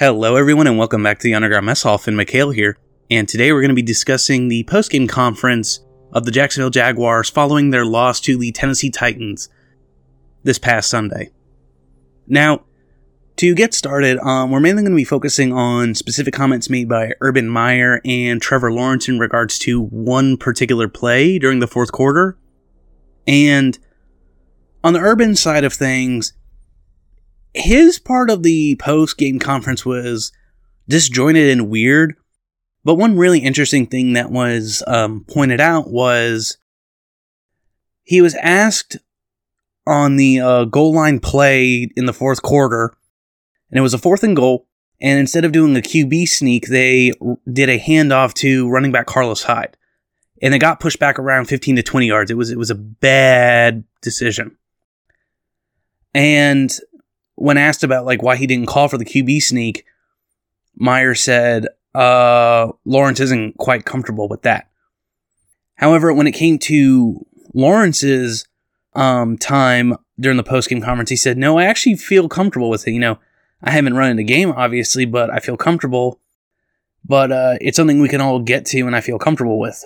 Hello, everyone, and welcome back to the Underground Mess Hall. Finn McHale here, and today we're going to be discussing the postgame conference of the Jacksonville Jaguars following their loss to the Tennessee Titans this past Sunday. Now, to get started, um, we're mainly going to be focusing on specific comments made by Urban Meyer and Trevor Lawrence in regards to one particular play during the fourth quarter. And on the Urban side of things, his part of the post game conference was disjointed and weird. But one really interesting thing that was um, pointed out was he was asked on the uh, goal line play in the fourth quarter, and it was a fourth and goal. And instead of doing a QB sneak, they did a handoff to running back Carlos Hyde, and they got pushed back around 15 to 20 yards. It was it was a bad decision. And when asked about like why he didn't call for the QB sneak, Meyer said uh, Lawrence isn't quite comfortable with that. However, when it came to Lawrence's um, time during the postgame conference, he said, "No, I actually feel comfortable with it. You know, I haven't run in the game, obviously, but I feel comfortable. But uh, it's something we can all get to, and I feel comfortable with."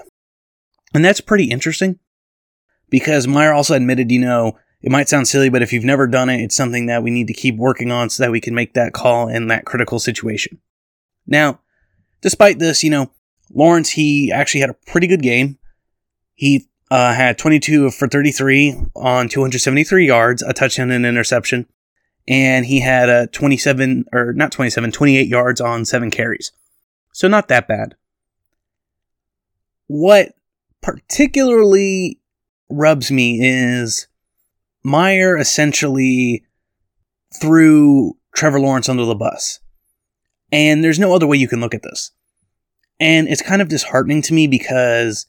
And that's pretty interesting because Meyer also admitted, you know, it might sound silly, but if you've never done it, it's something that we need to keep working on so that we can make that call in that critical situation. Now, despite this, you know, Lawrence, he actually had a pretty good game. He uh, had 22 for 33 on 273 yards, a touchdown and an interception. And he had a 27, or not 27, 28 yards on seven carries. So not that bad. What particularly rubs me is Meyer essentially threw Trevor Lawrence under the bus. And there's no other way you can look at this. And it's kind of disheartening to me because,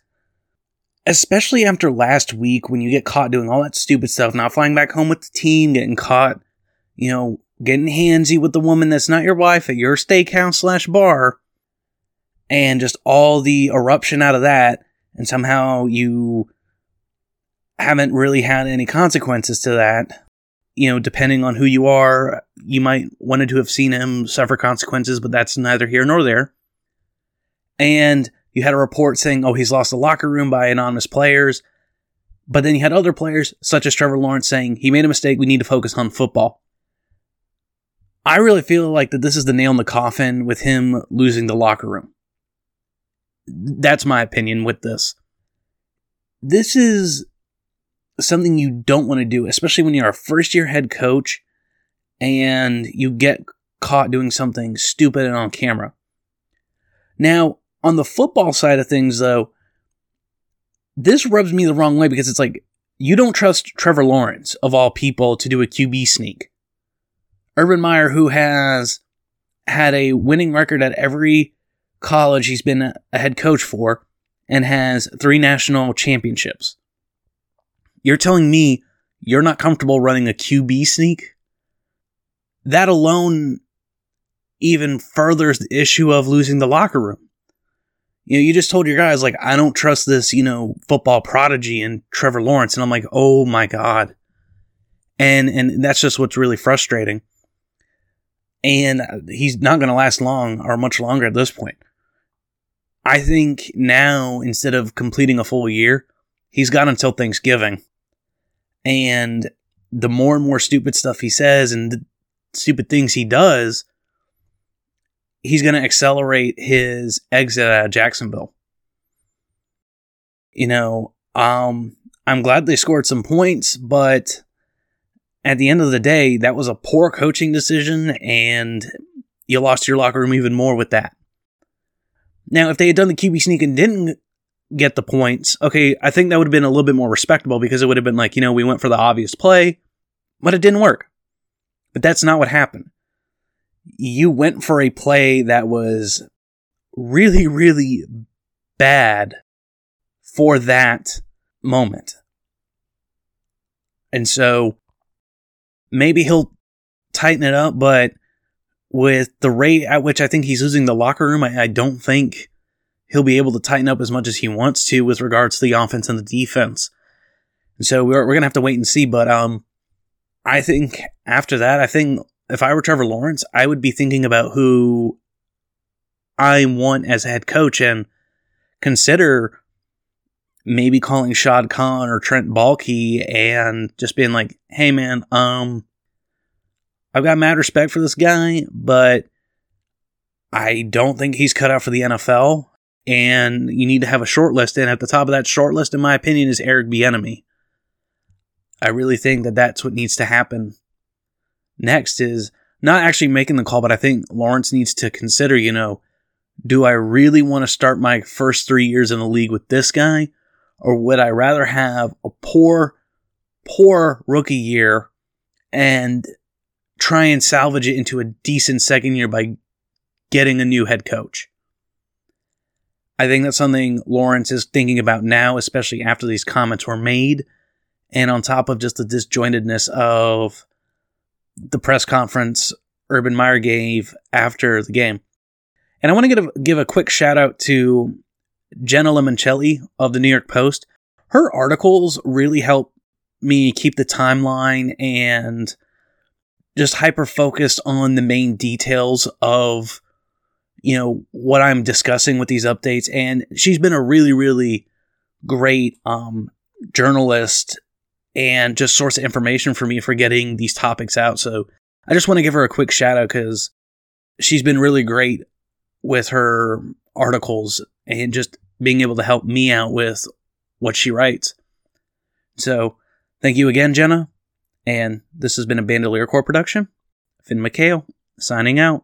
especially after last week, when you get caught doing all that stupid stuff, not flying back home with the team, getting caught, you know, getting handsy with the woman that's not your wife at your steakhouse slash bar, and just all the eruption out of that, and somehow you haven't really had any consequences to that. You know, depending on who you are, you might wanted to have seen him suffer consequences, but that's neither here nor there. And you had a report saying, oh, he's lost the locker room by anonymous players. But then you had other players, such as Trevor Lawrence, saying, he made a mistake, we need to focus on football. I really feel like that this is the nail in the coffin with him losing the locker room. That's my opinion with this. This is something you don't want to do, especially when you're a first year head coach and you get caught doing something stupid and on camera. Now, on the football side of things, though, this rubs me the wrong way because it's like you don't trust Trevor Lawrence, of all people, to do a QB sneak. Urban Meyer, who has had a winning record at every college he's been a head coach for and has three national championships. You're telling me you're not comfortable running a QB sneak? That alone even furthers the issue of losing the locker room. You know, you just told your guys, like, I don't trust this, you know, football prodigy and Trevor Lawrence. And I'm like, oh my God. And, and that's just what's really frustrating. And uh, he's not going to last long or much longer at this point. I think now, instead of completing a full year, he's got until Thanksgiving and the more and more stupid stuff he says and stupid things he does, he's going to accelerate his exit out of Jacksonville. You know, um, I'm glad they scored some points, but at the end of the day, that was a poor coaching decision, and you lost your locker room even more with that. Now, if they had done the QB sneak and didn't get the points, okay, I think that would have been a little bit more respectable because it would have been like, you know, we went for the obvious play, but it didn't work. But that's not what happened. You went for a play that was really, really bad for that moment. And so maybe he'll tighten it up, but with the rate at which I think he's losing the locker room, I, I don't think he'll be able to tighten up as much as he wants to with regards to the offense and the defense. And so we're, we're going to have to wait and see. But um, I think after that, I think if I were Trevor Lawrence, I would be thinking about who I want as a head coach and consider maybe calling Shad Khan or Trent Baalke and just being like, hey man, um, I've got mad respect for this guy, but I don't think he's cut out for the NFL. And you need to have a short list. And at the top of that short list, in my opinion, is Eric Bieniemy. I really think that that's what needs to happen. Next is not actually making the call, but I think Lawrence needs to consider, you know, do I really want to start my first three years in the league with this guy? Or would I rather have a poor, poor rookie year and try and salvage it into a decent second year by getting a new head coach? I think that's something Lawrence is thinking about now, especially after these comments were made. And on top of just the disjointedness of the press conference Urban Meyer gave after the game. And I want to give a, give a quick shout out to Jenna Lemoncelli of the New York Post. Her articles really help me keep the timeline and just hyper focused on the main details of you know what I'm discussing with these updates and she's been a really really great um, journalist and just source of information for me for getting these topics out so I just want to give her a quick shout out cuz she's been really great with her articles and just being able to help me out with what she writes. So, thank you again, Jenna. And this has been a Bandolier Corps production. Finn McHale, signing out.